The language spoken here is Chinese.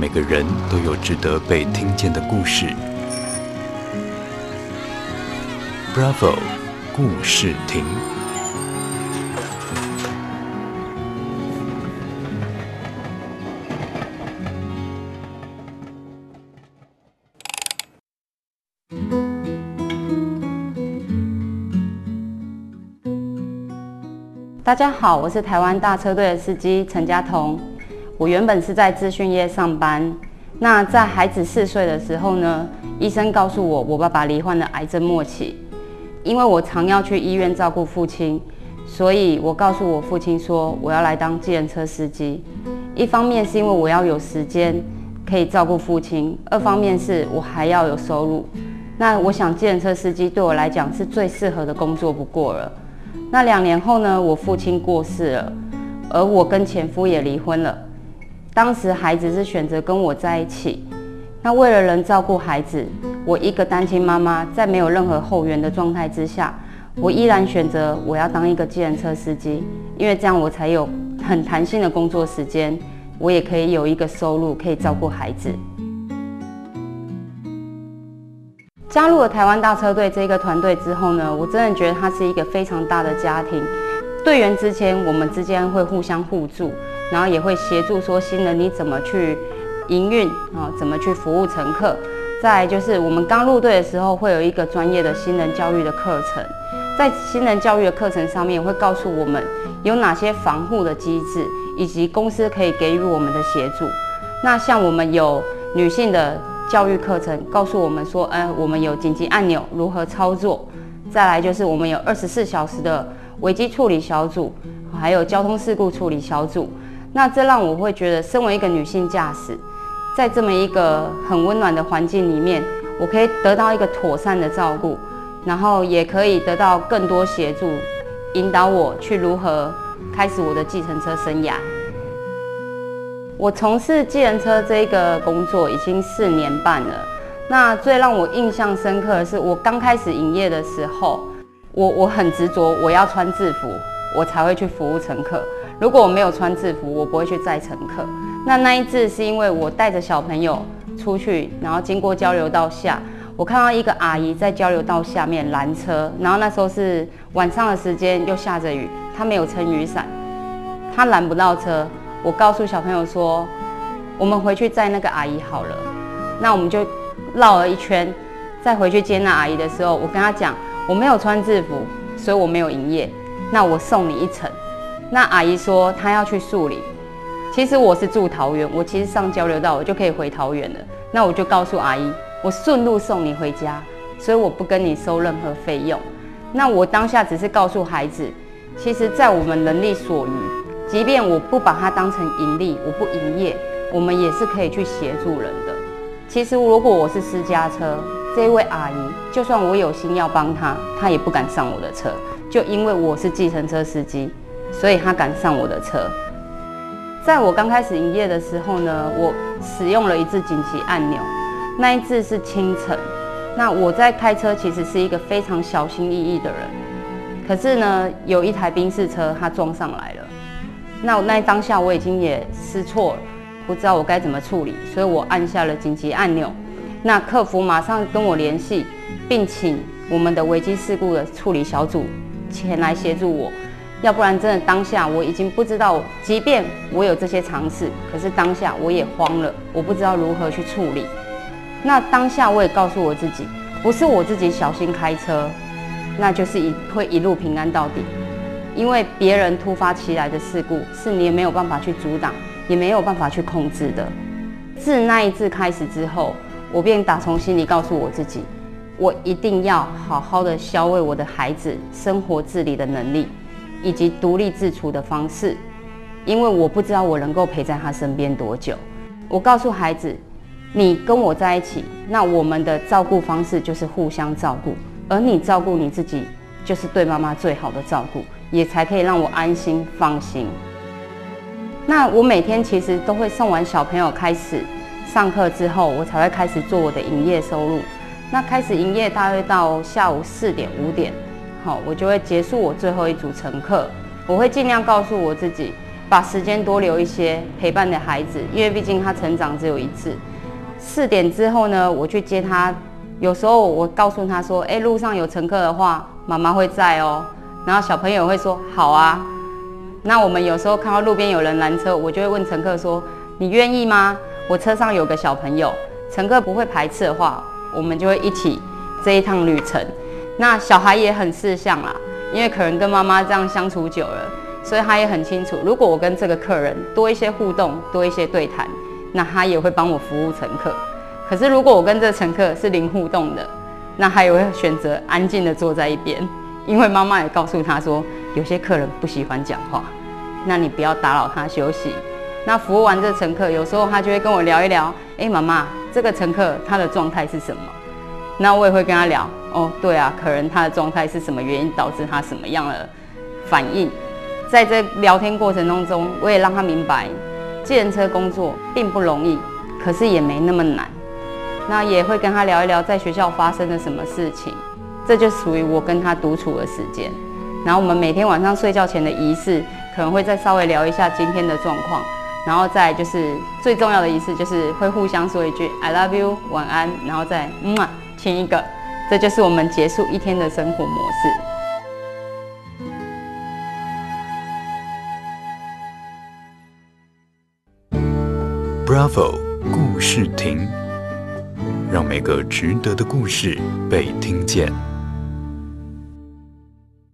每个人都有值得被听见的故事。Bravo，故事亭。大家好，我是台湾大车队的司机陈家彤。我原本是在资讯业上班。那在孩子四岁的时候呢，医生告诉我，我爸爸罹患了癌症末期。因为我常要去医院照顾父亲，所以我告诉我父亲说，我要来当计程车司机。一方面是因为我要有时间可以照顾父亲，二方面是我还要有收入。那我想计程车司机对我来讲是最适合的工作不过了。那两年后呢，我父亲过世了，而我跟前夫也离婚了。当时孩子是选择跟我在一起。那为了能照顾孩子，我一个单亲妈妈，在没有任何后援的状态之下，我依然选择我要当一个计程车司机，因为这样我才有很弹性的工作时间，我也可以有一个收入，可以照顾孩子。加入了台湾大车队这个团队之后呢，我真的觉得它是一个非常大的家庭。队员之间，我们之间会互相互助，然后也会协助说新人你怎么去营运啊，怎么去服务乘客。再就是我们刚入队的时候，会有一个专业的新人教育的课程，在新人教育的课程上面会告诉我们有哪些防护的机制，以及公司可以给予我们的协助。那像我们有女性的。教育课程告诉我们说，呃，我们有紧急按钮如何操作，再来就是我们有二十四小时的危机处理小组，还有交通事故处理小组。那这让我会觉得，身为一个女性驾驶，在这么一个很温暖的环境里面，我可以得到一个妥善的照顾，然后也可以得到更多协助，引导我去如何开始我的计程车生涯。我从事计程车这一个工作已经四年半了。那最让我印象深刻的是，我刚开始营业的时候，我我很执着，我要穿制服，我才会去服务乘客。如果我没有穿制服，我不会去载乘客。那那一次是因为我带着小朋友出去，然后经过交流道下，我看到一个阿姨在交流道下面拦车，然后那时候是晚上的时间，又下着雨，她没有撑雨伞，她拦不到车。我告诉小朋友说：“我们回去载那个阿姨好了。”那我们就绕了一圈，再回去接那阿姨的时候，我跟她讲：“我没有穿制服，所以我没有营业。那我送你一程。”那阿姨说她要去树林。其实我是住桃园，我其实上交流道我就可以回桃园了。那我就告诉阿姨：“我顺路送你回家，所以我不跟你收任何费用。”那我当下只是告诉孩子，其实在我们能力所余。即便我不把它当成盈利，我不营业，我们也是可以去协助人的。其实如果我是私家车，这位阿姨，就算我有心要帮她，她也不敢上我的车，就因为我是计程车司机，所以他敢上我的车。在我刚开始营业的时候呢，我使用了一次紧急按钮，那一次是清晨。那我在开车其实是一个非常小心翼翼的人，可是呢，有一台宾士车它撞上来了。那那当下我已经也失措了，不知道我该怎么处理，所以我按下了紧急按钮。那客服马上跟我联系，并请我们的危机事故的处理小组前来协助我。要不然真的当下我已经不知道，即便我有这些尝试，可是当下我也慌了，我不知道如何去处理。那当下我也告诉我自己，不是我自己小心开车，那就是一会一路平安到底。因为别人突发其来的事故，是你也没有办法去阻挡，也没有办法去控制的。自那一次开始之后，我便打从心里告诉我自己，我一定要好好的教会我的孩子生活自理的能力，以及独立自处的方式。因为我不知道我能够陪在他身边多久。我告诉孩子，你跟我在一起，那我们的照顾方式就是互相照顾，而你照顾你自己，就是对妈妈最好的照顾。也才可以让我安心放心。那我每天其实都会送完小朋友开始上课之后，我才会开始做我的营业收入。那开始营业大约到下午四点五点，好，我就会结束我最后一组乘客。我会尽量告诉我自己，把时间多留一些陪伴的孩子，因为毕竟他成长只有一次。四点之后呢，我去接他。有时候我告诉他说：“哎，路上有乘客的话，妈妈会在哦。”然后小朋友会说：“好啊。”那我们有时候看到路边有人拦车，我就会问乘客说：“你愿意吗？我车上有个小朋友。”乘客不会排斥的话，我们就会一起这一趟旅程。那小孩也很识相啦，因为可能跟妈妈这样相处久了，所以他也很清楚，如果我跟这个客人多一些互动，多一些对谈，那他也会帮我服务乘客。可是，如果我跟这乘客是零互动的，那他也会选择安静的坐在一边，因为妈妈也告诉他说，有些客人不喜欢讲话，那你不要打扰他休息。那服务完这乘客，有时候他就会跟我聊一聊，哎，妈妈，这个乘客他的状态是什么？那我也会跟他聊，哦，对啊，可能他的状态是什么原因导致他什么样的反应？在这聊天过程当中，我也让他明白，计程车工作并不容易，可是也没那么难。那也会跟他聊一聊在学校发生了什么事情，这就属于我跟他独处的时间。然后我们每天晚上睡觉前的仪式，可能会再稍微聊一下今天的状况，然后再就是最重要的仪式，就是会互相说一句 “I love you”，晚安，然后再嗯啊亲一个，这就是我们结束一天的生活模式。Bravo，故事亭。让每个值得的故事被听见。